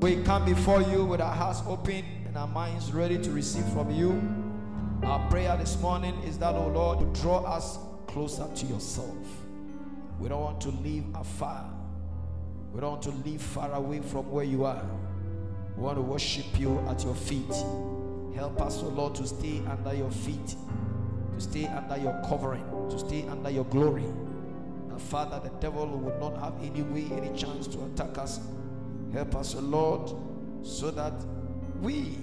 We come before you with our hearts open and our minds ready to receive from you. Our prayer this morning is that, oh Lord, draw us closer to yourself. We don't want to live afar. We don't want to live far away from where you are. We want to worship you at your feet. Help us, oh Lord, to stay under your feet, to stay under your covering, to stay under your glory. Father, the devil will not have any way, any chance to attack us. Help us, Lord, so that we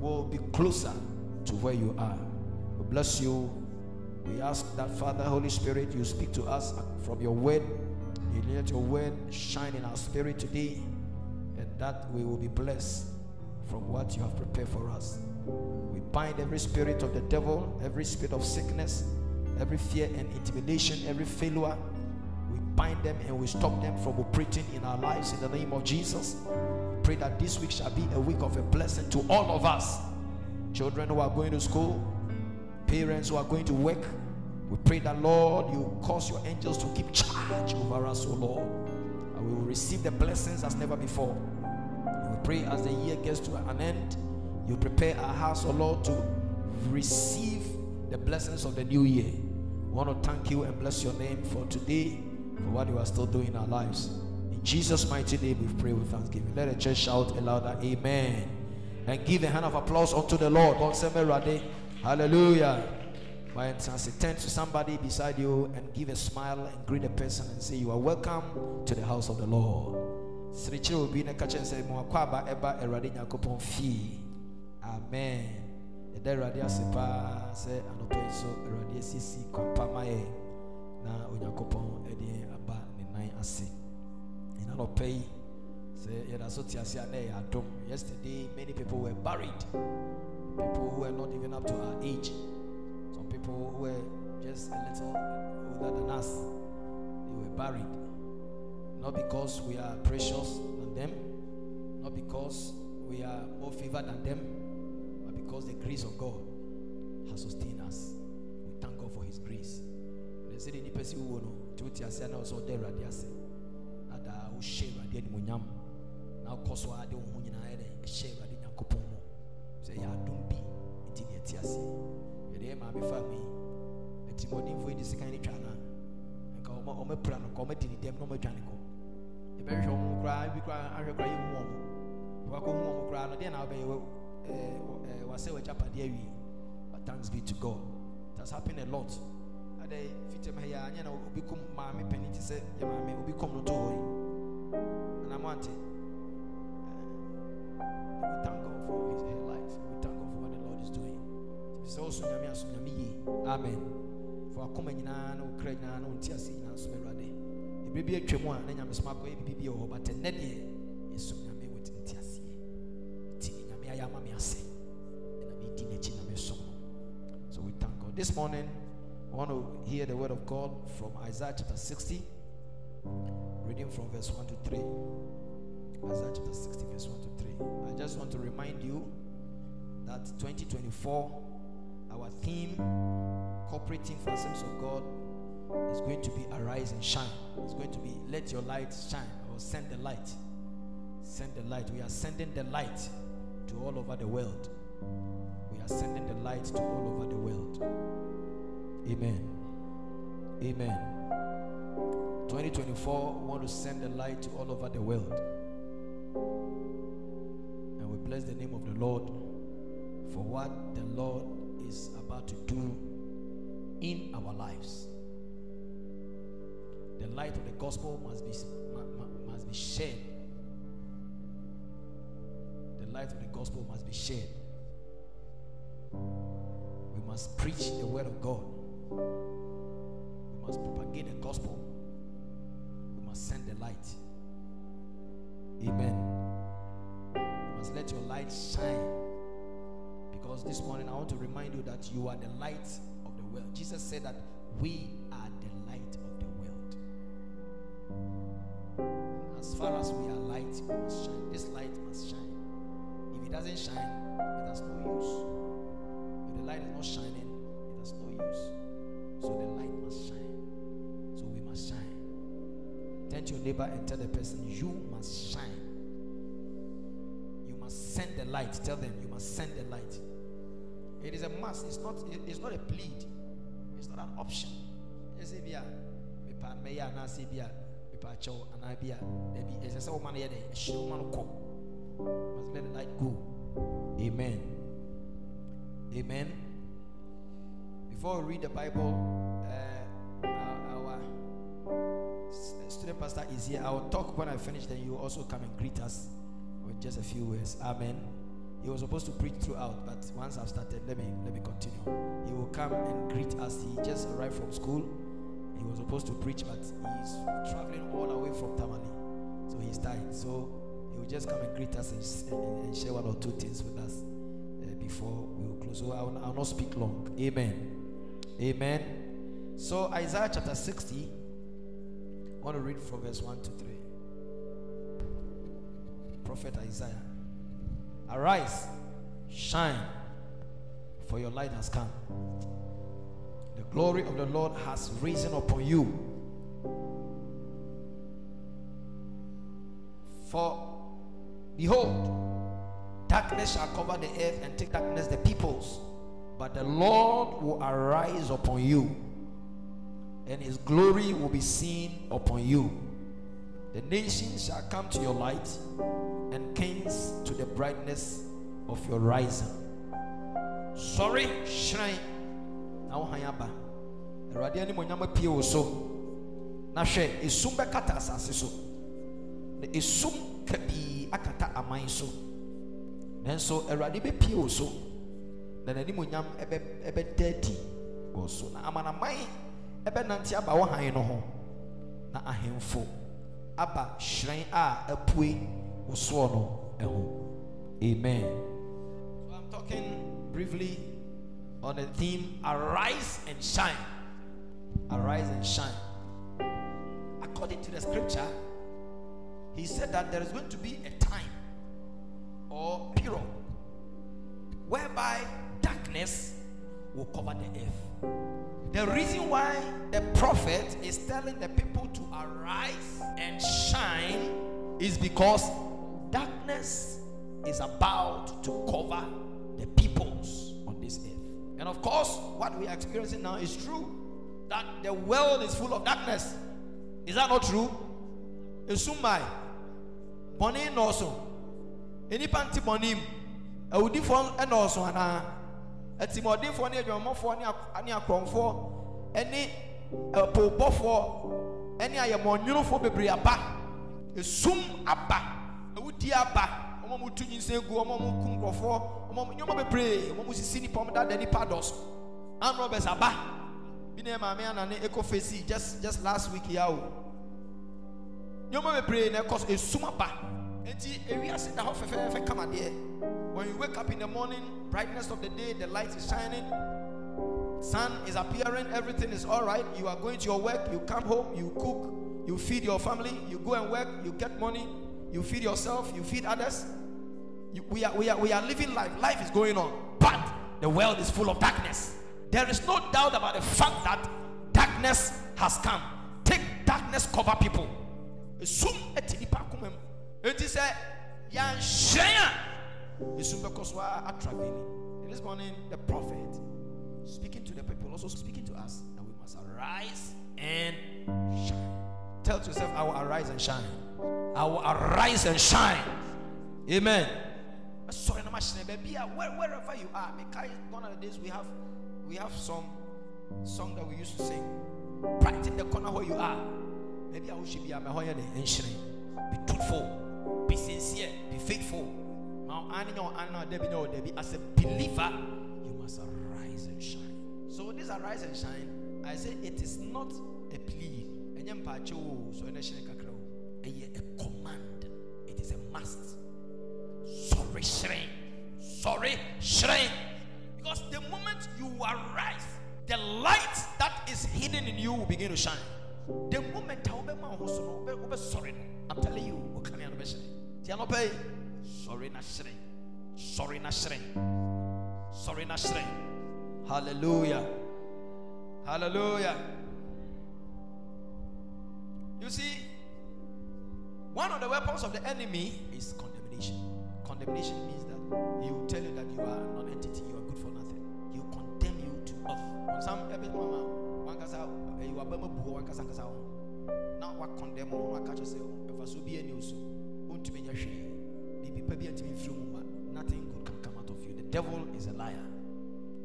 will be closer to where you are. We bless you. We ask that, Father, Holy Spirit, you speak to us from your word. You let your word shine in our spirit today, and that we will be blessed from what you have prepared for us. We bind every spirit of the devil, every spirit of sickness, every fear and intimidation, every failure. We bind them and we stop them from operating in our lives in the name of Jesus. Pray that this week shall be a week of a blessing to all of us. Children who are going to school, parents who are going to work. We pray that, Lord, you cause your angels to keep charge over us, O Lord. And we will receive the blessings as never before. And we pray as the year gets to an end, you prepare our house, O Lord, to receive the blessings of the new year. We want to thank you and bless your name for today, for what you are still doing in our lives. In Jesus' mighty name, we pray with thanksgiving. Let the church shout a louder Amen. And give a hand of applause unto the Lord. Hallelujah. By instance, turn to somebody beside you and give a smile and greet the person and say, You are welcome to the house of the Lord. A Mwakwaba eba. Amen. Ɛda Awurade ase paa sɛ anɔpɛ yi so Awurade asisi kwapama yɛ na Onyankopɔn ɛde aba ne nan ase. Ɛna anɔpɛ yi sɛ yɛda so te ase a na ɛyɛ adom. Yesterday many people were buried. People who were not even up to our age. Some people who were just a little older than us. They were buried. Not because we are precious than them, not because we are more favored than them, because the grace of God has sustained us. We thank God for His grace. They say the person who know to ti ase na also there radi ase. Na da wo share radi ni monyam. Na wo koso ade wo ho nyina ere share radi nyakopon mu. Say ya adom bi nti ne ti ase. Yede ma me fa mi. Eti modinfo yi di sekan ni twa na. Nka o ma o ma pra no ko o ma di ni dem no ma dwane ko. Yɛbɛhwɛ ɔmo koraa bi koraa ahwɛ koraa yɛhu ɔmo wakɔ hu ɔmo koraa no deɛ Eh, eh, wobɛyɛ ɛɛ wasɛ w'agyapadeɛ awie. But thanks be to God. It has happened a lot. Adɛ fitam ha yɛ anyɛ na obi kom maame panin ti sɛ yɛ maame obi kom no to hɔ yi anam ante eh, we thank God for his life. We thank God for what the Lord is doing. Sɛ ɔso nyame aso nyame yie amen. For akoma nyinaa na okra nyinaa na onti ase nyinaa nso awurade ebire bi atwa mu a na nyame soma akɔyɛ biribi bi wɔ hɔ but ɛnɛ deɛ yɛsom this morning I want to hear the word of God from Isaiah chapter 60 reading from verse 1 to 3 Isaiah chapter 60 verse 1 to 3 I just want to remind you that 2024 our theme corporate for Assemblies of God is going to be arise and shine. It's going to be let your light shine or send the light. Send the light. We are sending the light to all over the world. We are sending the light to all over the world. Amen. Amen. 2024 we want to send the light to all over the world. And we bless the name of the Lord for what the Lord is about to do in our lives the light of the gospel must be must be shared. The light of the gospel must be shared. We must preach the word of God. We must propagate the gospel. We must send the light. Amen. You must let your light shine. Because this morning I want to remind you that you are the light of the world. Jesus said that we are the light of the world. As far as we are light, we must shine. This light must shine. If it doesn't shine, it has no use. Your neighbor and tell the person, You must shine. You must send the light. Tell them, You must send the light. It is a must. It's not, it's not a plead, it's not an option. Must let the light go. Amen. Amen. Before we read the Bible, uh, pastor is here. I will talk when I finish, then you also come and greet us with just a few words. Amen. He was supposed to preach throughout, but once I've started, let me let me continue. He will come and greet us. He just arrived from school. He was supposed to preach, but he's traveling all the way from Tamale, so he's tired. So he will just come and greet us and, and, and share one or two things with us uh, before we will close. So I will, I will not speak long. Amen. Amen. So Isaiah chapter 60. I want to read from verse 1 to 3. Prophet Isaiah. Arise, shine, for your light has come. The glory of the Lord has risen upon you. For behold, darkness shall cover the earth and take darkness the peoples, but the Lord will arise upon you, and his glory will be seen upon you. The nations shall come to your light, and kings to the brightness of your rising. Sorry, shrine. Now hayaba. Awurade ah. anim onyam apie wo so. Na hwɛ, esum bɛkata asase so. Na esum kabii akata aman so. Nanso Awurade bɛpie wo so. Na n'anim onyam ɛbɛ ɛbɛda adi wɔ so. Ɛbɛnante aba wɔ han no ho. Na ahemfo aba hyerɛn a apue soɔ no. Amen. So I'm talking briefly on the theme arise and shine. Arise and shine. According to the scripture, he said that there is going to be a time or period whereby darkness will cover the earth. The reason why the prophet is telling the people to arise and shine is because darkness is about to cover the peoples on this earth. And of course, what we are experiencing now is true that the world is full of darkness. Is that not true? Esumai, boni noso, any panty bonim, a woody phone and also ana, a timodin near your mofo any akronfo, any a po any I am on uniform bebre aba, esum aba, a woody aba ɔmo mu tu nyinsɛn gu ɔmo mu kum nkurɔfoɔ ɔmo mu nneɛma bebree ɔmo mu sisi nipa ɔmo dada nipa dɔso arm robbers aba bi na maame anane eco fesi just just last week ya o. Nneɛma bebree na ɛkɔ so esum aba when you wake up in the morning brightness of the day the light is shining sun is appearing everything is all right you are going to your work you come home you cook you feed your family you go and work you get money you feed yourself you feed others you, we, are, we, are, we are living life. Life is going on. But the world is full of darkness. There is no doubt about the fact that darkness has come. Take darkness cover people. Esum etini pakumem. Enti say yan shaya. Esum because we are traveling. This morning the prophet speaking to the people also speaking to us that we must arise and shine. Tell to yourself I will arise and shine. I will arise and shine. Amen sorry no machine baby wherever you are because one of the days we have we have some song that we used to sing in the corner where you are maybe I should be a mahoya de enshire be truthful be sincere be faithful. As a believer you must arise and shine. So this arise and shine I say it is not a plea. A command. It is a must. Sorry, shrine. Sorry, shrine. Because the moment you arise, the light that is hidden in you will begin to shine. The moment I obey my sorry, I'm telling you, sorry, na shrine. Sorry, na shrine. Sorry, na shrine. Hallelujah. Hallelujah. You see, One of the weapons of the enemy is condemnation. Condemnation means that he will tell you that you are non-entity, you are good for nothing. He will condemn you to earth. On some mama, Eh, one kasa you are bema buo one kasa kasa Now what condemn one catch yourself. If I so be any also, won't be your shame. Bibi pebi antimi firi mu ma, nothing good can come out of you. The devil is a liar.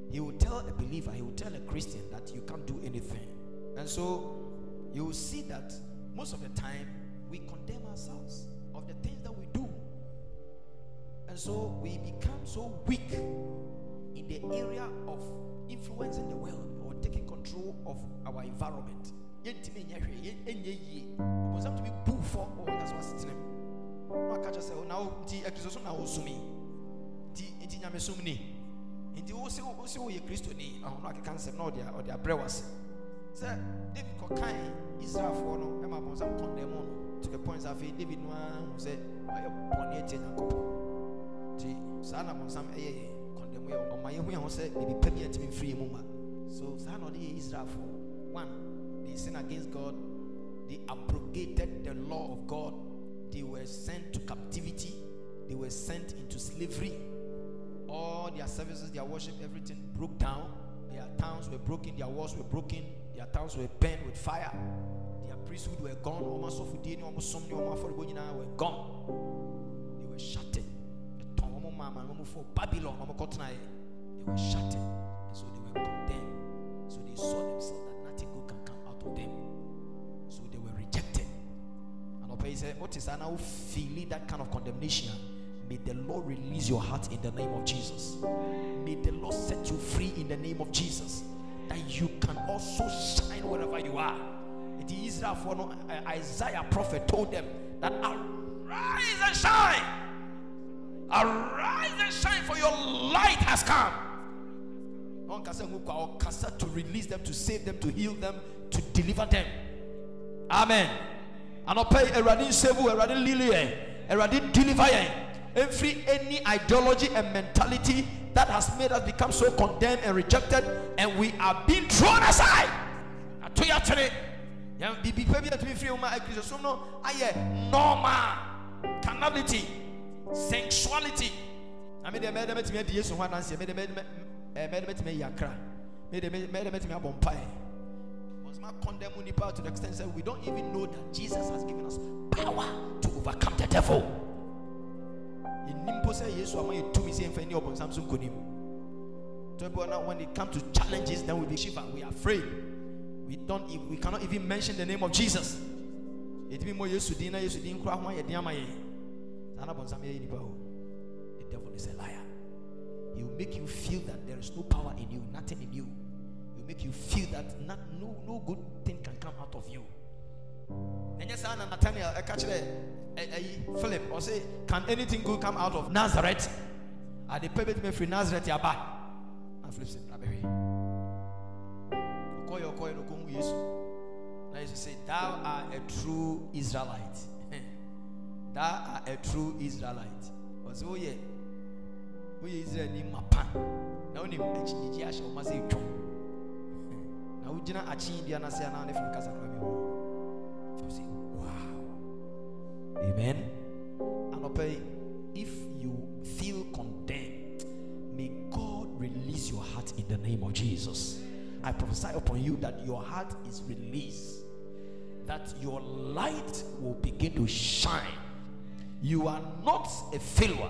He will tell a believer, he will tell a Christian that you can't do anything. And so you will see that most of the time we condemn ourselves of the things that we do. And so we become so weak in the area of influencing the world or taking control of our environment. Yɛntumi nyɛ yɛn- ɛnyɛ yie. Ɔbɔnsam tumi bu fɔ wɔ wɔn kasa wɔasetena mu. Na waka kyerɛ sɛ, "Na nti Akristo so na wosum yi. Nti- nti Nyamesom ni. Nti wo se wo se woyɛ Kristoni, ɔho na wakeka nsɛm na ɔde ɔde abrɛ wo ase. Sɛ David kɔkan Israelfoɔ no ɛma bɔnsam condemn no to the point sɛ afei David no ara hu sɛ ɔyɛ bɔne atia Nyankopɔn. nti saa na bɔnsam ɛyɛ yɛ kɔndɛm yɛ ɔma yɛhu yɛn ho sɛ biribi pa bi mfiri yɛn mu ma so saa na ɔde yɛ israelfoɔ one they sin against god. They abrogated the law of god. They were sent to captivity. They were sent into slavery. All their services their worship everything broke down. Their towns were broken their walls were broken. Their towns were burned with fire. Their priesthood were gone. Almost asɔfodie ne ɔmo som ne were gone. They were shattered. Ɛtɔn wɔn maa maa wɔn babylon wɔn kɔtena yɛ they were shattered. And so they so they saw themselves that nothing good can come out of them. So they were rejected. And ɔpɛ yi sɛ ɔte saa na o that kind of condemnation? May the lord release your heart in the name of jesus. May the lord set you free in the name of jesus. That you can also shine wherever you are. The israel for no uh, isaiah prophet told them that arise and shine. Arise and shine, for your light has come. To release them, to save them, to heal them, to deliver them. Amen. Anɔpɛ yi Awurade nsevu, Awurade lili eh, yɛn, Awurade deliver yɛn. Every any ideology and mentality that has made us become so condemned and rejected, and we are being thrown aside. Ato ya tere. Yɛn bibi pɛ bi atumi firi mu ma akirisosom no ayɛ normal carnality sensuality na me deɛ mɛyɛ dɛ mɛtumi adi yesu ho dɛ mɛtumi ayi akra to the extent that we don't even know that jesus has given us power to overcome the devil yɛ when it comes to challenges then we be we are afraid we don't e- we cannot even mention the name of jesus yesu din na yesu din koraa ho ayɛ den ama yɛn saa na bɔnsam nipa o the devil is a liar he will make you feel that there is no power in you nothing in you. He will make you feel that not, no, no good thing can come out of you. Ɛnyɛ saa na nathaniel ɛka kyerɛ ɛ- ɛyi philip ɔse can anything good come out of nazareth? Ade pɛ bɛtumi afiri nazareth aba na philip bra bɛhwɛ ɔkɔyɛ ɔkɔyɛ no ɔkɔhu yesu. Na yesu sɛ thou art a true israelite. Thou art a true israelite. Ɔsɛ woyɛ woyɛ israel ni mapa. Na wonim akyinnyegye ahyɛ wo ma sɛ ɛtwam na wogyina akyenyedua no ase anaa ne wow. Amen. Anɔpɛ if you feel condemned may god release your heart in the name of jesus. I prophesy upon you that your heart is released that your light will begin to shine. You are not a failure.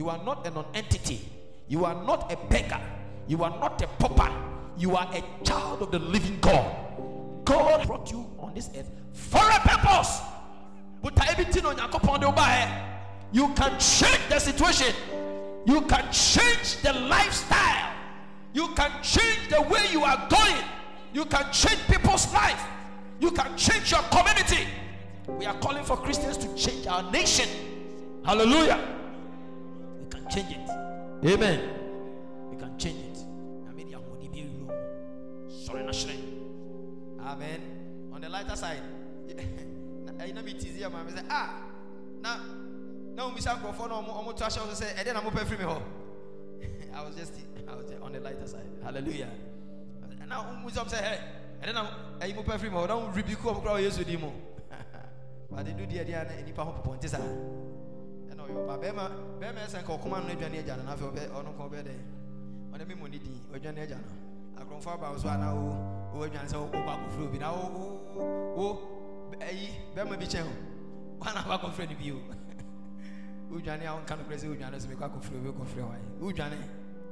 You are not a non-entity. You are not a beggar. You are not a pauper. You are a child of the living God. God brought you on this earth for a purpose. But on you can change the situation. You can change the lifestyle. You can change the way you are going. You can change people's life. You can change your community. We are calling for Christians to change our nation. Hallelujah. We can change it. Amen. We can change it. I mean, your money be low. Sorry. Amen. On the lighter side, I eh, know me tease your mom. Say, ah, now, now we shall go for no more trash. I say, and then I'm open free me home. I was just, I was just on the lighter side. Hallelujah. And now we say, hey, and then I'm, I'm open free me. Don't rebuke me. I'm crying. Yes, you ade do deɛ deɛ na nipa ho pɔpɔ nte saa ɛna ɔyɛ ɔba bɛrima bɛrima ɛsɛn ka ɔkoma no aduane agya no n'afɛ ɔbɛ ɔno kɔ ɔbɛ dɛ ɔne mi mu ne din aduane agya no. Akorɔmfo aba so ana wo wo aduane sɛ wo kɔ akɔfra obi na wo wo wo ɛyi bɛrima bi kyɛn ho wɔn na akɔ akɔfra ne bi o wodwane a wonka no korɛ sɛ wodwane sɛ mekɔ akɔfrɛ obi kɔfrɛ wae wodwane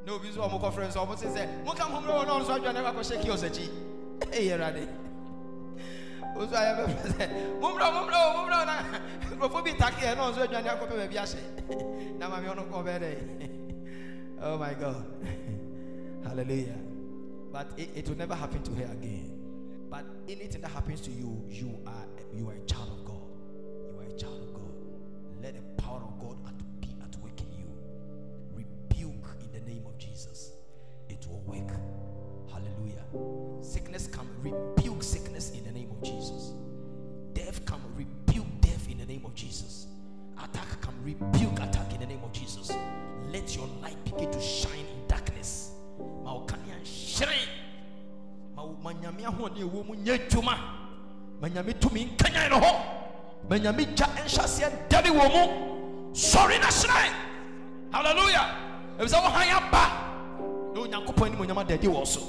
na obi nso a ɔmokɔfrɛ nso ɔmo se sɛ moka mmɔmmerɛ wɔ na ɔno nso adwane akɔhyɛ kios akyi. Ɛyɛ awurade oh my god. Hallelujah. But it, it will never happen to her again. But anything that happens to you you are you are a child of god. You are a child of god. Let the power of God at, be at work in you. Rebuke in the name of Jesus. It will work. Hallelujah. Sickness come, rebuke Jesus. Attack come, rebuke attack in the name of Jesus. Let your light begin to shine in darkness. Maokania shine. Manyame ahoɔden ɛwɔ mu nyɛ adwuma. Manyame tumi nkanya no dade wɔ mu sɔre na hyerɛn halleluya ɛfiri sɛ wohan aba na onyankopɔn anim onyama dadi wɔ so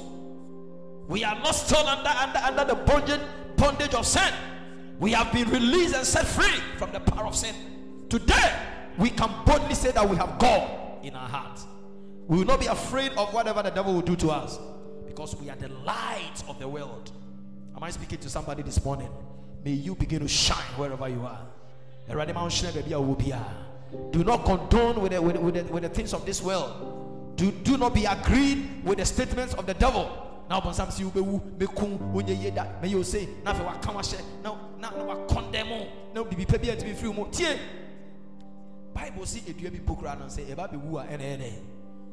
we are not still under, under, under the bondage, bondage of sin we have been released and set free from the power of sin today we can boldly say that we have god in our heart we will not be afraid of whatever the devil will do to us because we are the light of the world am i speaking to somebody this morning May you begin to shine wherever you are. Do not condone with the, with, the, with, the, things of this world. Do, do not be agreed with the statements of the devil. Now, when some see you be when you that, may you say, now if you come now, now, now, condemn, now, be prepared to be free. Tie, Bible you be book around and say, about be woo and and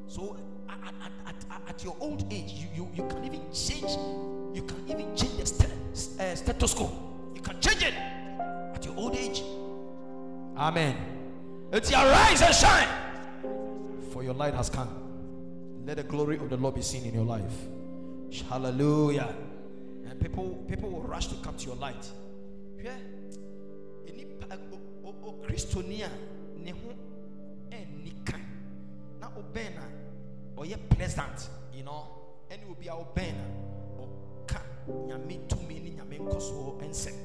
So, at, at, at, at your old age, you, you, you can even change, you can even change the st- uh, stethoscope you can change it at your old age. Amen. It's your rise and shine. For your light has come. Let the glory of the Lord be seen in your life. Hallelujah. And people people will rush to come to your light. Yeah. O Christonia ne ho enika na obena oye pleasant, you know. Any will be our obena ka nyame tumi ne nyame nkɔsoɔ nsɛm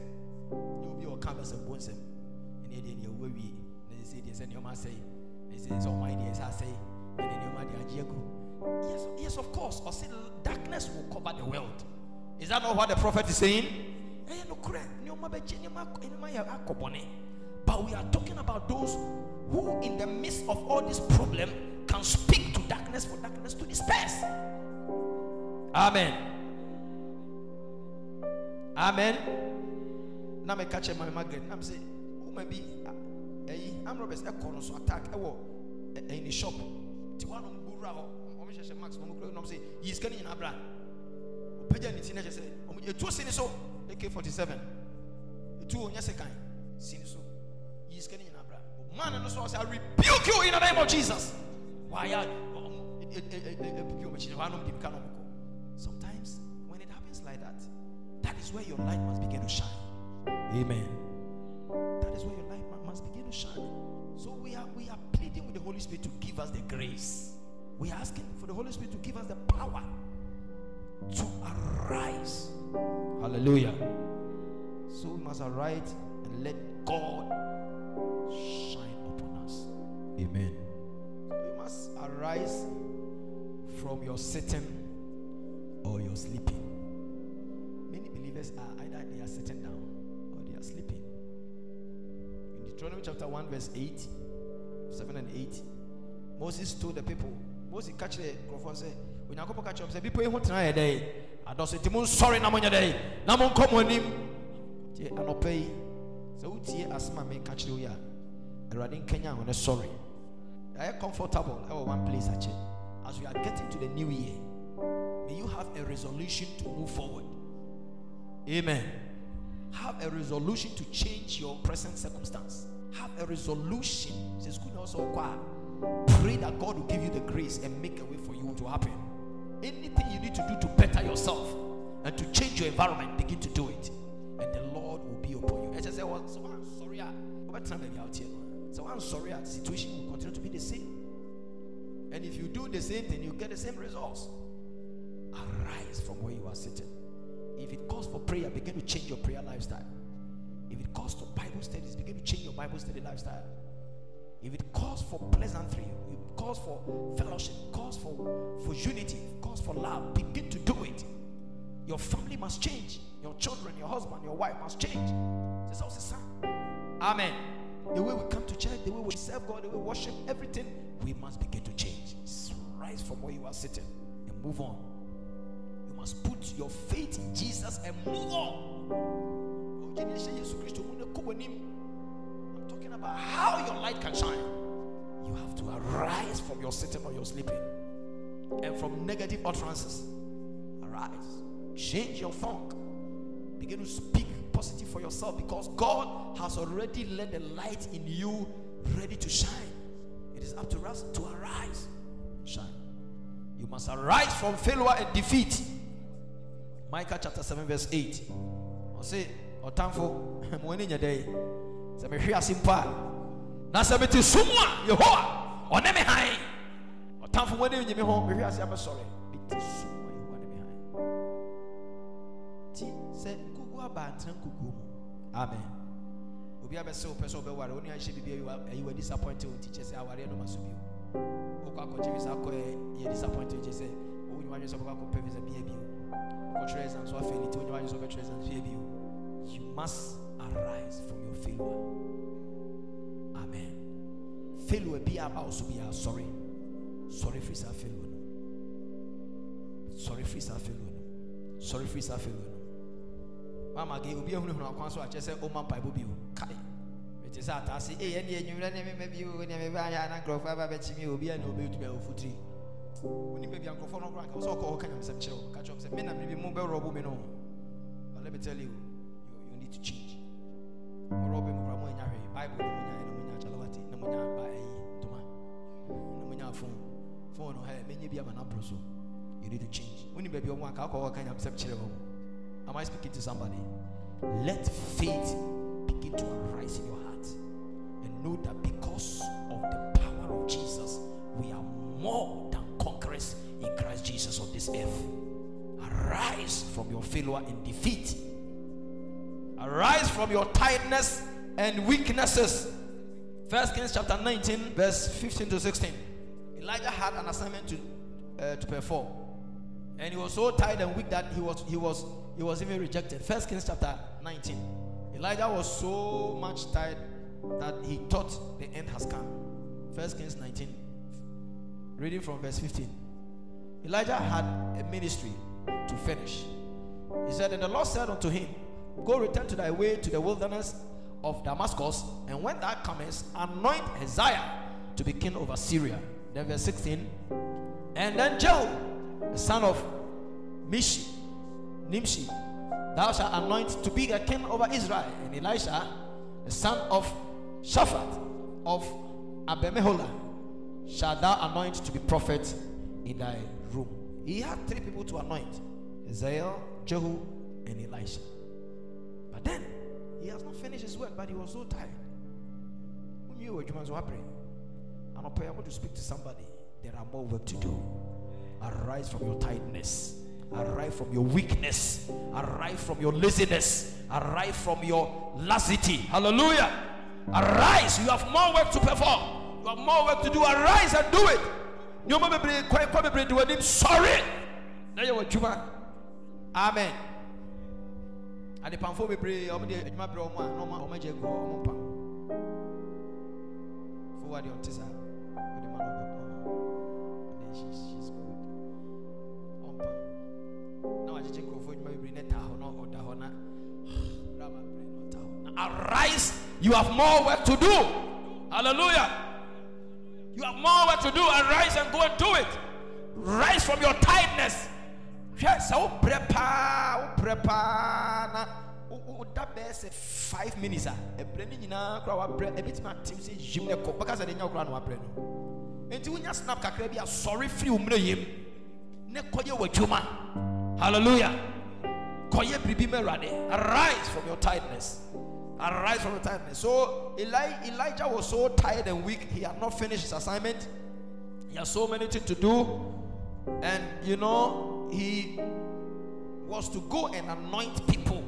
ne obi a ɔka abɛsɛmpo nsɛm ɛne ɛdeɛ neɛ ɛwɔ awie na ɛsɛ deɛ sɛ nneɔma asɛe na ɛsɛ sɛ ɔman deɛ ɛsɛ asɛe agye agu yes, yes of course. Ɔse darkness will cover the world. Is that not what the prophet is saying? Eh, Bɔne but we are talking about those who in the midst of all this problem can speak to darkness for darkness to disperse. Amen. Amen. Na meka kyerɛ mame margaret nam sɛ woma bi ɛyi am ah, eh, roberts eh, no so attack. Ɛyi ne shop. Nti woanom bowura hɔ ɔmhyehyɛ max ɔmo kura nom sɛ yi sika no nyina bra ɔpagya ne ti no kyɛ sɛ ɛtuo si ne so ak47 ɛtuo nyɛ sekan si ne so yi sika no nyina bra man no so ɔsɛ i rebuke you in the name of jesus wayɛ ɛpupi ɔmakyiri hɔ anom de mika no ɔmokɔ sometimes when it happens like that that is where your light must begin to shine. Amen. That is where your light must begin to shine. So we are we are pleading with the Holy Spirit to give us the grace. We are asking for the Holy Spirit to give us the power to arise. Hallelujah. So we must arise and let God shine upon us. Amen. So you must arise from your sitting or your sleeping. Many believers are either they are sitting down or they are sleeping. In Deuteronomy chapter 1, verse 8, 7 and 8, Moses told the people, Moses catch the microphone say, when you catch them, say, people who try a day, I don't say, Timon, sorry, Namonya day, Namon come on him. And I'll pay. So, Uti asma me catch the ya. Radin Kenya on a sorry. I am comfortable. I one place. As we are getting to the new year, may you have a resolution to move forward. Amen. Have a resolution to change your present circumstance. Have a resolution. Says good also pray that God will give you the grace and make a way for you to happen. Anything you need to do to better yourself and to change your environment, begin to do it. And the Lord will be upon you. As I said, wobɛtena baabi a woteɛ no sɛ woansɔre a situation will continue to be the same and if you do the same thing you get the same results arise from where you are sitting if it calls for prayer begin to change your prayer lifestyle if it calls for bible studies begin to change your bible study lifestyle if it calls for pleasantry it calls for fellowship calls for for unity calls for love begin to do it. Your family must change. Your children your husband your wife must change. This is also son amen. The way we come to church the way we serve god the way we worship everything we must begin to change. Rise from where you are sitting and move on. You must put your faith in jesus and move on about how your light can shine you have to arise from your sitting or your sleeping. And from negative utterances arise. Change your funk. begin to speak positive for yourself because god has already let the light in you ready to shine. It is up to us to arise shine. You must arise from failure and defeat. Micah chapter 7 verse 8 i say ɔtamfo mmoani nyɛ dɛ sɛ mehwe ase mpo a na sɛ mete sum a yehowa ɔne me han ɔtamfo wɔne nye me ho mehwe ase amɛsɔre mete sum a yehowa ne me han nti sɛ nkuku aba atena nkuku mu amen. Obi abɛsɛ wo pɛ sɛ wobɛware. Wo ne ahyɛ biribi ayi wa disappointed wo nti kyɛ sɛ awareɛ no ma so bio. Wokɔ akɔgye visa kɔ yɛ disappointed kyɛ sɛ wonyɛ wadwe sɛ wobɛkɔ akɔpɛ visa bia bio. Wokɔtwerɛ exam so afei nti wonyɛ sɛ wobɛtwerɛ exam fie bio. You must arise from your failure. Amen. Failure be about so be sorry. Sorry for sa failure. Sorry for sa failure. Sorry for sa failure. Mama ge obi ehunu hunu akwan so a kyerɛ sɛ o man paibo bi o. Kai. Mete sɛ atase eh ɛne enwura ne me bi o ne me ba ya na nkrɔfo aba bɛkyi me obi a na obi tumi ofutiri. Oni baabi nkrɔfo no kora nka so ɔkɔ ɔka nyam sɛm kyerɛ o. Ka kyerɛ sɛ me na me bi mu bɛ rɔbo me no. But let me tell you you, you need to change. Robin Ramo in Bible, Namunya Chalawati, Namunya by Toma, Namunya phone, phone or many be a manaproso. You need to change. When you baby on one call, kind of septic. Am I speaking to somebody? Let faith begin to arise in your heart and know that because of the power of Jesus, we are more than conquerors in Christ Jesus on this earth. Arise from your failure and defeat arise from your tiredness and weaknesses. First Kings chapter 19, verse 15 to 16. Elijah had an assignment to uh, to perform, and he was so tired and weak that he was he was he was even rejected. First Kings chapter 19. Elijah was so much tired that he thought the end has come. First Kings 19, reading from verse 15. Elijah had a ministry to finish. He said, and the Lord said unto him, Go return to thy way to the wilderness of Damascus, and when thou comest, anoint Hazael to be king over Syria. Then verse 16. And then Jehu, the son of Mishi, Nimshi, thou shalt anoint to be a king over Israel. And Elisha, the son of Shaphat of Abelmeholah, shalt thou anoint to be prophet in thy room. He had three people to anoint Hazael, Jehu, and Elisha. But then he has not finished his work, but he was so tired. Who knew what you must pray? I'm going to speak to somebody. There are more work to do. Arise from your tiredness. Arise from your weakness. Arise from your laziness. Arise from your lassity. Hallelujah. Arise. You have more work to perform. You have more work to do. Arise and do it. You may be sorry. Amen adepamfoɔ bebree ɔmo de adwuma brɛ ɔmo a na ɔmo ɔmo agye gu ɔmo pam fo wa deɛ ɔte saa. Ɔde ma na ɔbɛ pam ɔde she she's good. Ɔmpam na wagyegye nkurɔfoɔ adwuma bebree ne taa hɔ na ɔda hɔ na rama brɛ na ɔta hɔ. Na arise! You have more work to do! Hallelujah! You have more work to do! Arise and go and do it! Rise from your tiredness hwɛ sɛ wobrɛ paa wobrɛ paa na woda bɛɛ sɛ five minutes a ɛbrɛ no nyinaa kora wabrɛ ɛbɛtumi atem sɛ yim no kɔ bɛka sɛ de nya wokora na wabrɛ no enti wonya snap kakra bi asɔre firi wo mmerɛ yam ne kɔyɛ w'adwuma hallelujah kɔyɛ biribi ma awurade arise from your tiredness Arise from the tiredness. So Eli, Elijah was so tired and weak, he had not finished his assignment. He had so many things to do. And you know, he was to go and anoint people.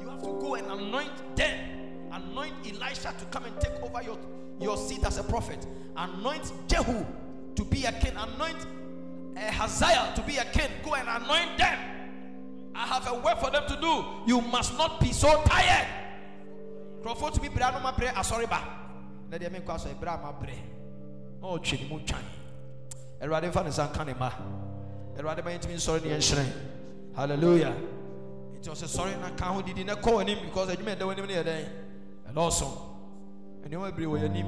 You have to go and anoint them. Anoint Elisha to come and take over your, your seat as a prophet. Anoint Jehu to be a king. Anoint uh, Hazael to be a king. Go and anoint them. I have a work for them to do. You must not be so tired. Crawford to be brano ma bre asori ba. Na de me kwa so bra ma bre. O twi ni mu twan. Erade fa ne san kan ne ma. Erade ba yentimi sori ne enhyeren. Hallelujah. It was a sorry na kan ho didi na call him because adwuma da wani ne yɛdan. Ɛlɔso. Ɛnneɛma bebree wɔ yɛnim.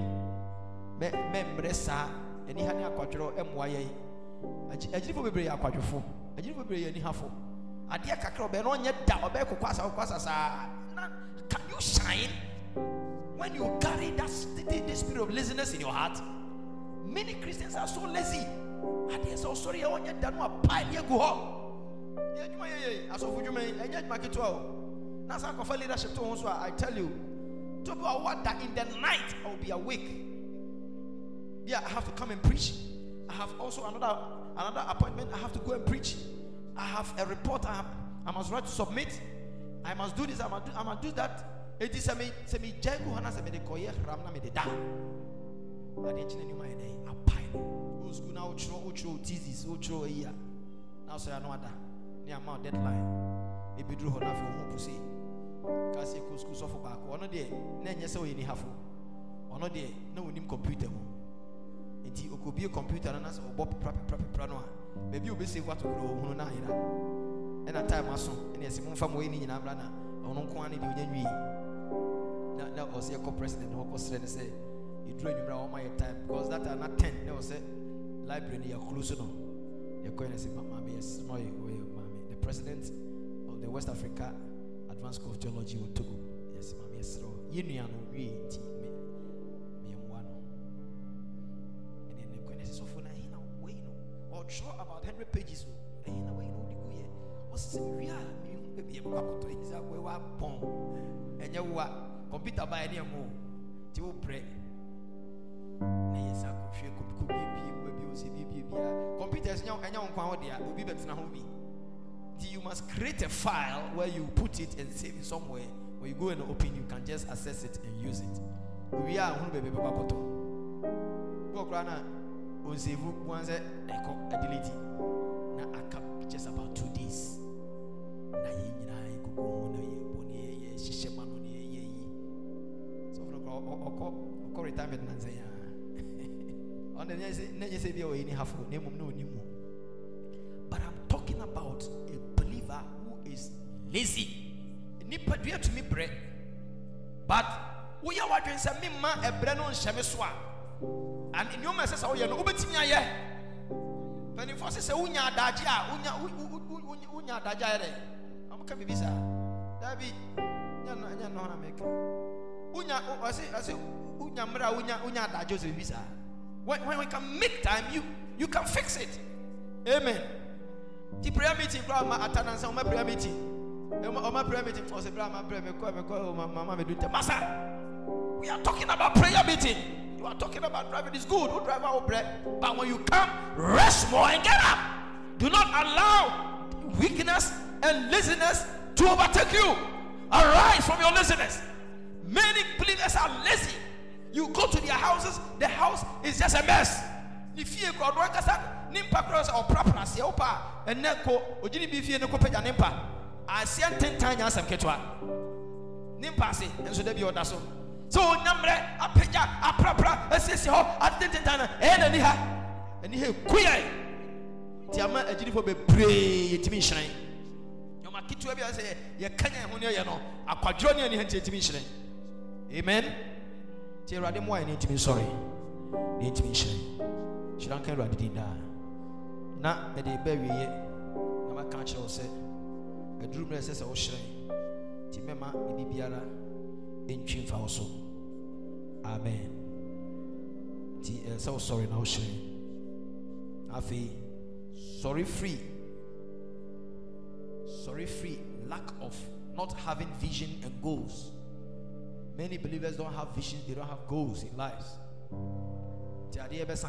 Mɛ mɛ mbrɛ saa. Ɛni ha ne akwadworɔ ɛmmoa yɛn. Agyinifo bebree yɛ akwadwofo. Agyinifo bebree yɛ anihafo. Adeɛ kakra ɔbɛn na ɔnyɛ da ɔbɛn kɔkɔ asa kɔkɔ asa saa. Na can you shine when you carry that the, the spirit of laziness in your heart? Many Christians are so lazy. Adeɛ sɛ ɔsɔre yɛ ɔnyɛ da no apae ne agu hɔ. Yɛ adwuma yɛ yɛ asɔfo dwuma yi ɛnyɛ adwuma ketewa o. Na sɛ akɔfa leadership to ho so a I tell you. To be aware that in the night I will be awake. Yeah, I have to come and preach. I have also another another appointment. I have to go and preach. I have a report. I, have, I must write to submit. I must do this. I must do, I must do that. It is a me se me jangu hana se me de koye ram na me de da. Ade chine ni mai dey apai. O school na ochro ochro thesis ochro iya. Now so ya no ada. Ni ama deadline. E bidru ho na fe ho pusi. Kasi ko school so for back. Ono de na enye se o ni hafo. Ono de na onim computer mu. nti okobie computer no na sɛ ɔbɔ pepra pepra pepra no a baabi a obɛsave ato korɔ ɔhunu no ayera ɛna time aso ɛne ɛsɛ momfa ma ɔyɛ ne nyinaa mmra na ɔno nko a ne deɛ ɔnya nwie na na ɔsɛ yɛkɔ president na ɔkɔsrɛ no sɛ ɛduru anwummerɛ a ɔma yɛ time. Because that are na 10 na ɔsɛ library no yɛkoro so no yɛkɔɛ no sɛ maame yɛsɛ no ɔyɛ ɔyɛ the president of the west africa advanced school of theology wɔ togo. Yɛsɛ maame yɛserɛ yɛ nua no wie nti ɔtwerɛ about hundred pages o ɛyi na wɔyi na ɔde gu yɛ ɔsɛ wie a mi hu ebi yɛ mu akɔtɔ yi sɛ wɔyɛ wa pɔn ɛnyɛ wa kɔmputa ba yɛ ne ɛmo ti o sɛ sɛ sɛ bi nti you must create a file where you put it and save it somewhere. When you go and open you can just access it and use it. Wie a ahono baabi bɛba akɔtɔ. Bɔɔ koraa na ɔnsevu wọn sɛ ɛkɔ adiliti na aka just about two days. Na koko ho na yɛ bɔ ne yɛ yɛ hyehyɛ ma no ne yɛ yɛ yi sɔfo no kɔ ɔkɔ ɔkɔ retirement na nsɛn yaa ɔno nyɛ sɛ bi a ɔyɛ ni hafo na emom na oni mu but i'm talking about a believer who is lazy. Nipa dua tumi brɛ but woyɛ wadwen sɛ mi ma ɛbrɛ no nhyɛ mi so a and nneɛma ɛsɛ sɛ woyɛ no wobɛtumi ayɛ. Mpanimfoɔ sɛ sɛ wonya adagye a wonya adagye ayɛ dɛ. Ɔmoka biribi saa. Daabi nyɛ no na meka. Wonya ɔse wonya mmerɛ a wonya adagye ɔsɛ biribi saa when when we can make time you you can fix it amen ti prayer meeting koraa ma atanansa ɔma prayer meeting ɔma ɔma oh, prayer meeting oh, ɔsɛ prayer ma prayer mekɔ mekɔ mama me oh, do ntɛ masa we are talking about prayer meeting. You are talking about driving is good. Who drive our bread? But when you come, rest more and get up. Do not allow weakness and laziness to overtake you. Arise from your laziness. Many believers are lazy. You go to their houses, the house is just a mess. If you go to kasa nimpa cross or prapra se opa ene ko ogini bi fie ne ko pagya nimpa asia ntentan nya asem ketwa nimpa se enso da bi oda so. Sɛ onyammerɛ apagya aprapra asiesie hɔ atententan no ɛyɛ n'ani ha. Ani ha ɛku yɛ. Nti ama agyinifo bebree yɛtumi nhyerɛn. Nneɛma ketewa bi a sɛ yɛka nya ho ne yɛ no akwadworɔ ne ani ha nti yɛtumi amen nti awurade mmoa yɛ ne yɛtumi nsɔre ne yɛtumi nhyerɛn hyira nka awurade din daa na ɛde ba awieɛ na maka akyerɛ wo sɛ aduru mmerɛ ɛsɛ sɛ wohyerɛn nti mɛma biribi biara ɛntwi mfa wo so amen. Nti ɛsɛ sɛ wosɔre na wohyerɛn afei sɔre free sɔre free lack of not having vision and goals Many believers don't have visions, they don't have goals in nti adeɛ bɛsa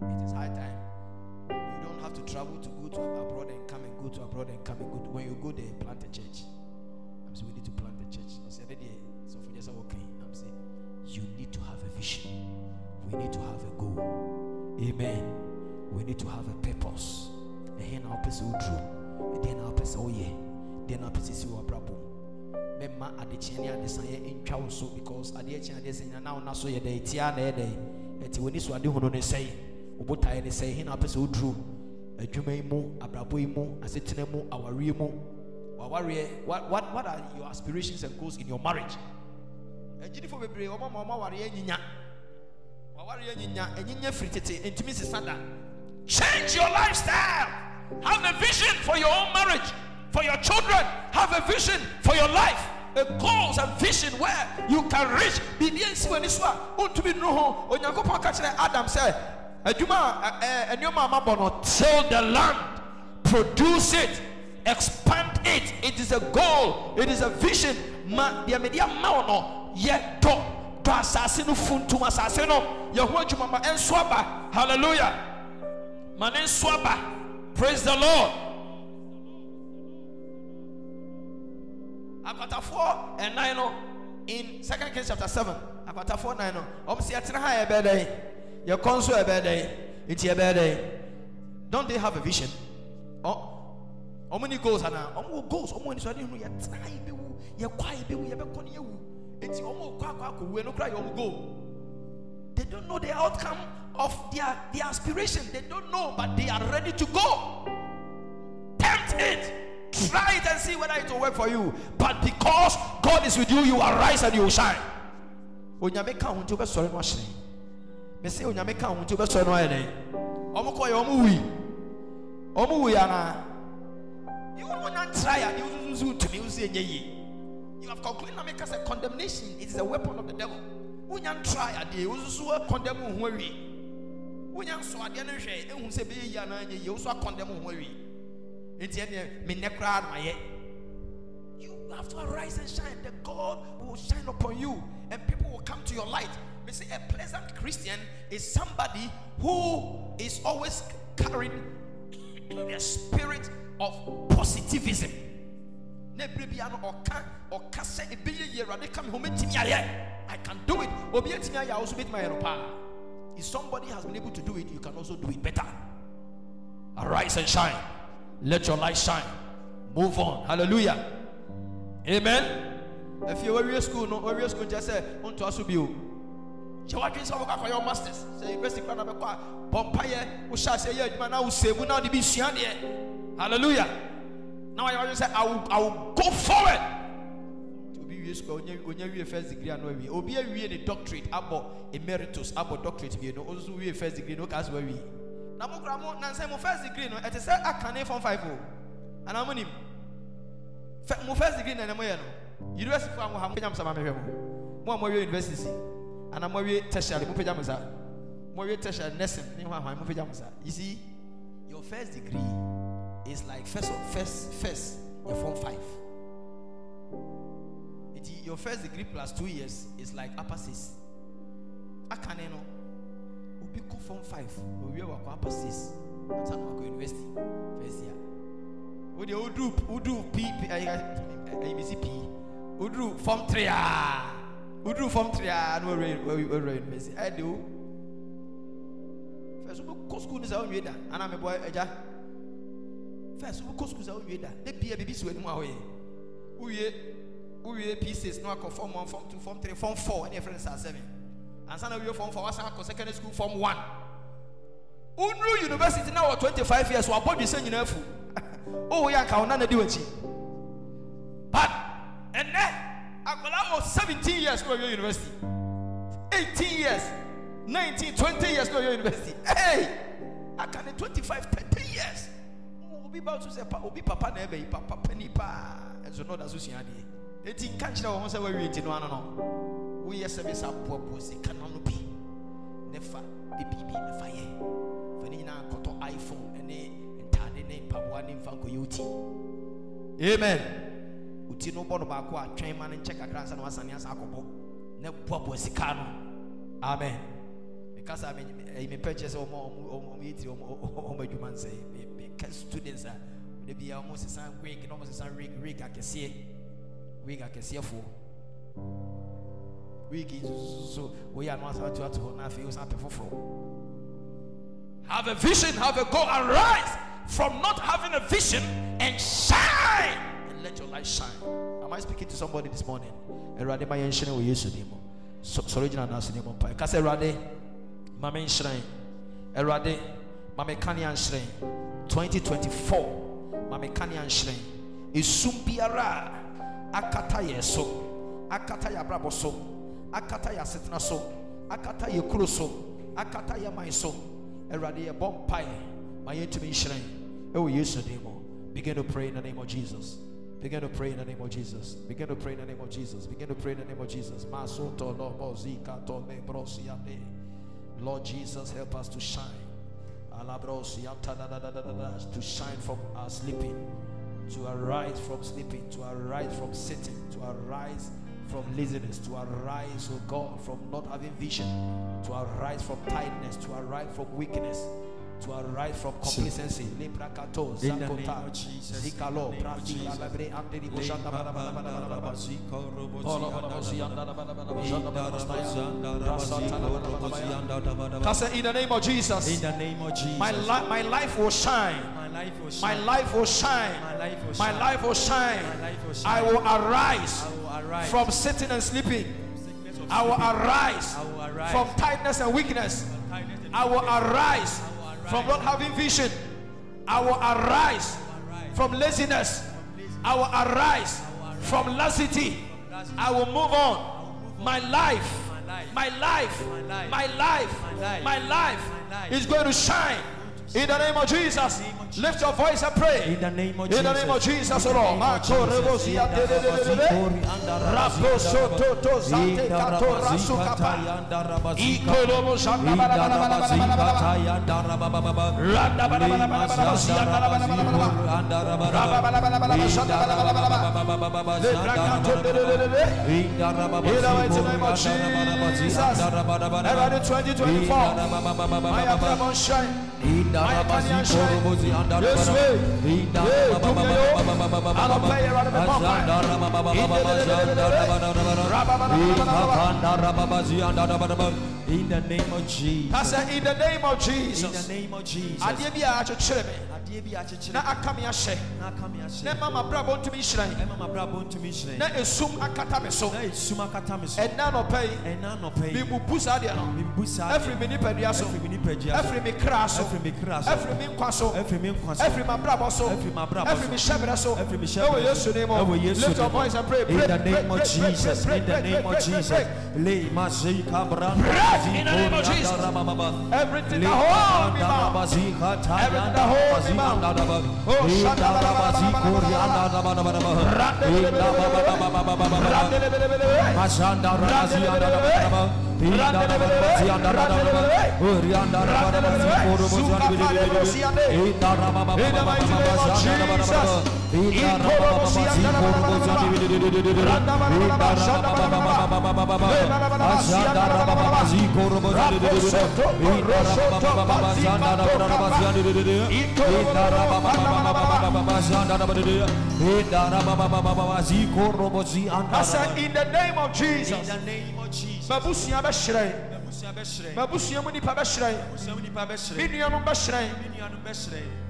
it is high time. You don't have to travel to go to abroad and come and go to abroad and come and go. To, when you go there plant a church. I'm saying we need to plant a church. Ɔsɛ ɛde deɛ sɔfo nyɛ sɛ wɔka yi I'm saying you need to have a vision. We need to have a goal. Amen we need to have a purpose. Ɛhe na wopɛ sɛ woduru ɛdeɛ na wopɛ sɛ woyɛ deɛ na wopɛ sɛ si wɔ abrabɔ mu mɛma adekyeɛ ne adesaeɛ ntwa wo so because adeɛ kye adeɛ sɛ nyina na wona so yɛ dɛ tia na ɛdɛ ɛti w'ani so ade hunu ne sɛe wobotaeɛ ne sɛe he na wopɛ sɛ woduru adwuma yi mu abrabɔ yi mu asetena mu what, what, what are your aspirations and goals in your marriage? Agyinifo bebree wɔma ma ɔma awareɛ nyinya. Wawareɛ nyinya ɛnyinya firi tete ntumi sesa da change your lifestyle. Have a vision for your own marriage for your children. Have a vision for your life. A goals and vision where you can reach. Adam sɛ adwuma a nneɛma a till the land produce it expand it. It is a goal it is a vision. Ma hallelujah ma ne nso aba praise the lord. Akwatafoɔ ɛnan no. In second kings chapter seven. Akwatafoɔ nan no. Ɔmo si ɛtena ha yɛ bɛɛ dɛn yɛkɔ nso yɛ bɛɛ dɛn eti yɛ bɛɛ dɛn don't they have a vision? Oh, Ɔ ɔmo ni goals ana? Ɔmo wɔ goals? Ɔmo wɔ nisɔɔde hunu yɛtena ha yɛ bɛwu yɛkɔ ha yɛ bɛwu yɛbɛkɔ no yɛwu eti ɔmo kɔ akɔ akɔ wu ɛno kora yɛ ɔmo goal they don't know the outcome of their their aspiration they don't know but they are ready to go tempt it. Try it and see whether it will work for you. But because God is with you, you will rise and you will shine. Onyame ka ho nti wobɛsɔre no ahyerɛn. Me sɛ onyame ka ho nti wobɛsɔre no ayɛ dɛn? Ɔmo kɔɛ ɔmo wui. Ɔmo wui anaa? You won't try and you have concluded na meka sɛ condemnation is a weapon of the devil. Wonya try adeɛ wosusu condemn wo ho awie. Wonya hwɛ sɛ ho koraa na. You have to arise and shine. The God will shine upon you, and people will come to your light. We say a pleasant Christian is somebody who is always carrying the spirit of positivism. Na ebere bia no ɔka ɔka sɛ Awurade ka me ho ayɛ. I can do it. Obi ayɛ a ayɛ no paa. If somebody has been able to do it, you can also do it better. Arise and shine. Let your light shine. Move on. Hallelujah. Amen. If you were school, no, were school just say, on to us you. Ṣé wàá dín sọ fún kakọ masters? Ṣé university kura náà bẹ kọ́ a will, I will go forward. Wie school, onye onye wie first degree ano wie. Obi wie ne doctorate abọ emeritus abọ doctorate wie no, o nso wie first degree no ka so wie. Na mo kura mo nansa mo first degree no, ti sẹ akane form five o. Ana mo nim. Fẹ- mo first degree na ẹna mo yẹ no university fo àwọn ha mo pẹjá mo sábà mẹhwẹ mo mo a mo wie university ana mo wie tertiary mo pẹjá mo sá mo wie tertiary nursing ne ho ahwan mo pẹjá mo sá you see your first degree is like first of first first your form five Eti your first degree plus two years is like upper six. Akane no obi kɔ form five owie wakɔ upper six. Asa na wakɔ university first year. Wode wodu wodu p ayimisi p wodu form three a wodu form three a na wɔwura wɔwura university. Ɛyɛ de o. First wobɛkɔ school ni sɛ wonwie da ana mebɔ agya first wobɛkɔ school sɛ wonwie da ne bia biribi si w'anim a woyɛ wowie wowie p6 na wakɔ form one form two form three form four ɛne yɛfrɛ no saa seven ansa na wowie form four wasan akɔ secondary school form one. Wonuru university na wɔ 25 years wabɔ dwesɛ nyinaa afu oh yɛ anka wo nana di w'akyi but ɛnɛ akwadaa wɔ 17 years na ɔyɛ university. 18 years 19 20 years na ɔyɛ university. Hey aka ne 25 30 years. Oh, obi ba so sɛ obi papa na ɛbɛ yi papa pani paa ɛnso na ɔda so sua adeɛ eti nka nkyerɛ wɔn sɛ wɔawie nti no ano no woyɛ sɛ bɛ sɛ aboaboa sika no ano bi. Ne fa biribi ne fa yɛ. Fa ne nyinaa nkɔtɔ iphone ne mpaboa ne mfa nkɔyɛ oti. Amen. Oti no bɔ no baako a twɛn ma no nkyɛ kakra nsa na wasane asa akɔbɔ. Na boaboa sika no amen. Mekasa mepɛ kyerɛ sɛ ɔma yɛtiri ɔma adwuma nsɛ meka students a da bia ɔmo sesa wig na ɔmo sesa rig rig akɛseɛ wig akɛseɛfoɔ wig so woyɛ ano asa ato ato hɔ na afei wosan apɛ foforɔ have a vision have a goal and rise from not having a vision and shine and let your light shine. Am I speaking to somebody this morning? Erade ma yɛn hyerɛn wɔ Yesu dim sɔrɔ gyina n'ase ne mu mpa kasa Erade? Ma me nhyerɛn Erade ma me kanea nhyerɛn 2024 ma me kanea nhyerɛn esum biara a akata yɛn so. Akata yɛ abrabɔ so. Akata yɛ asetena so. Akata yɛ kuro so. Akata yɛ man so. Erade yɛ bɔ mpae ma yɛntumi nhyerɛn. Ɛwɔ Yesu dim mu. Begin to pray in the name of Jesus. Begin to pray in the name of Jesus. Begin to pray in the name of Jesus. Begin to pray in the name of Jesus. Lord Jesus, help us to shine. To shine from our sleeping, to arise from sleeping, to arise from sitting, to arise from laziness, to arise, oh God, from not having vision, to arise from tiredness, to arise from weakness to arise from complacency. Lebrakato, Zakota, Zikalo, Prafila, Lebre, Anteri, Boshanda, Kasa, in the name of Jesus, In the name of Jesus. my, li- my life will shine. My life will My shine. life will shine. My life will My shine. life will shine. My life will I will arise I will arise from sitting and sleeping. I will arise I will arise from tightness and weakness. and I will arise I will arise from not having vision. I will arise arise from laziness. laziness. I will arise will arise from lassity. I will move on. My My my life, My life. my life, My life. my life My life. is going to shine. In the name of Jesus, lift your voice and pray. In the name of In Jesus. the name of Jesus, O In Lord. Marco. Rebosia In. Rapo Soto To In the Kato Rasu Kapa. Ikolobo Shanda In. Randa. Sianda. In mighty name of Jesus. Everybody 2024. My Abraham shine. My Kanye shine. Yes, way. Hey, Tumio. I'll play around the bonfire. In the name of Jesus. I said, in the name of In the name of Jesus. Adeɛ bi a akyekyere me Adeɛ bi akyekyere na aka me ahyɛ na aka me ahyɛ. na mama brabɔ ntumi nhyerɛn Ɛma m'abrabɔ ntumi hyerɛn. na esum akata me so Na esum akata me so. ɛnna nɔpɛ yi Ɛna mebubu saa deɛ no saa ɛfiri me nipadua so Ɛfiri me nipadua so. ɛfiri me kra so Ɛfiri me kra so. ɛfiri me nkwa so Ɛfiri me nkwa so. ɛfiri m'abrabɔ so Ɛfiri m'abrabɔ ɛfiri me so. hyɛbrɛ so Ɛfiri ɛwɔ hyɛbrɛ yesu so. name Ɛwɔ mu Yesu lift your voice and pray pray In the pray, name pray, of pray, Jesus. pray, In the pray, name pray, of pray, Jesus. pray. Le branda. Pray in the name of Jesus. everything that hold me bound Everything that hold me bound. Oh, shanda bada bada bada bada bada bada. Randelebelebelebe. Mazanda rabazi anda rabaraba. Inda rabazi anda rabaraba. Uri anda rabaraba. Zikoro bozi anda rabaraba. Inda rababa In the mighty name of bazi anda rabaraba. Jesus. Inda rababa zikoro bozi anda rabaraba. Inda rababa Azanda rababa zikoro bozi anda rabaraba. Inda rababa zanda rabaraba zanda Inda rababa zanda rabaraba. Inda rababa zikoro bozi anda I said, in the name of In the name of Jesus. Mabusua bɛhyerɛn Abusua bɛhyerɛn. mabusua mu nipa bɛhyerɛn me nuanom bɛhyerɛn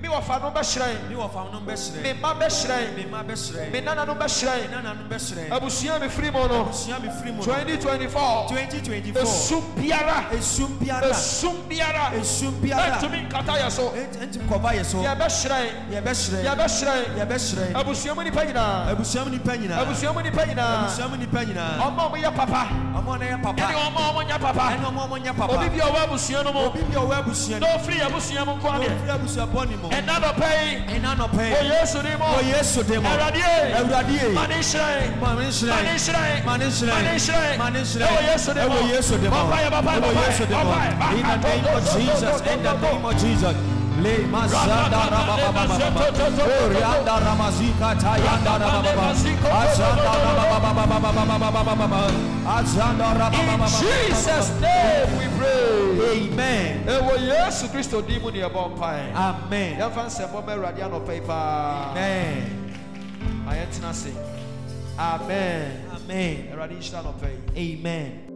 Me nuanom bɛhyerɛn. me- me wɔfanom bɛhyerɛn Me wɔfam bɛhyerɛn. me mma bɛhyerɛn Me mma bɛhyerɛn. me nananom Me bɛhyerɛn nananom bɛhyerɛn. abusua me firi mu no Abusua me firi mu no. 2024 2024. esum biara Esum biara. esum biara Esum biara. ɛntumi nkata yɛ so Enti kɔba yɛ so. yɛbɛhyerɛn Yɛbɛhyerɛn. yɛbɛhyerɛn Yɛbɛhyerɛn. abusua mu nipa nyinaa Abusua mu nipa nyinaa. abusua mu nipa nyinaa Abusua mu nipa nyinaa. ɔma ɔmo yɛ papa Ɔmo na yɛ papa. ɛne ɔma ɔmo nyɛ papa Ɛne ɔmo ɔmo nyɛ papa. obi bi a ɔwɔ abusua no mu Obi bi a ɔwɔ abusua na no. ofiri abusua mu nkwa deɛ Ofiri abusua bɔne mu. Ɛna dɔpɛ yi Ɛna nɔpɛ. wɔ yesu ni mu Wɔ Yesu mu. ɛwɔ yesu ni mu Ɛwɔ Yesu de mu. Bɔmpaeɛ, bɔmpaeɛ, Ɛwɔ Yesu de mu. In the name of Jesus. In the name of Jesus. Le. Orianda ramazika tayanda. Azanda. Azanda In. Jesus' name we pray. Amen. Ewo Yesu Kristo di mu ni. Amen. Yɛmfa nsɛmbɔ ma Awurade anɔpa yi paa. Amen. Ase. Amen. Amen. Awurade nhyira anɔpa yi. Amen.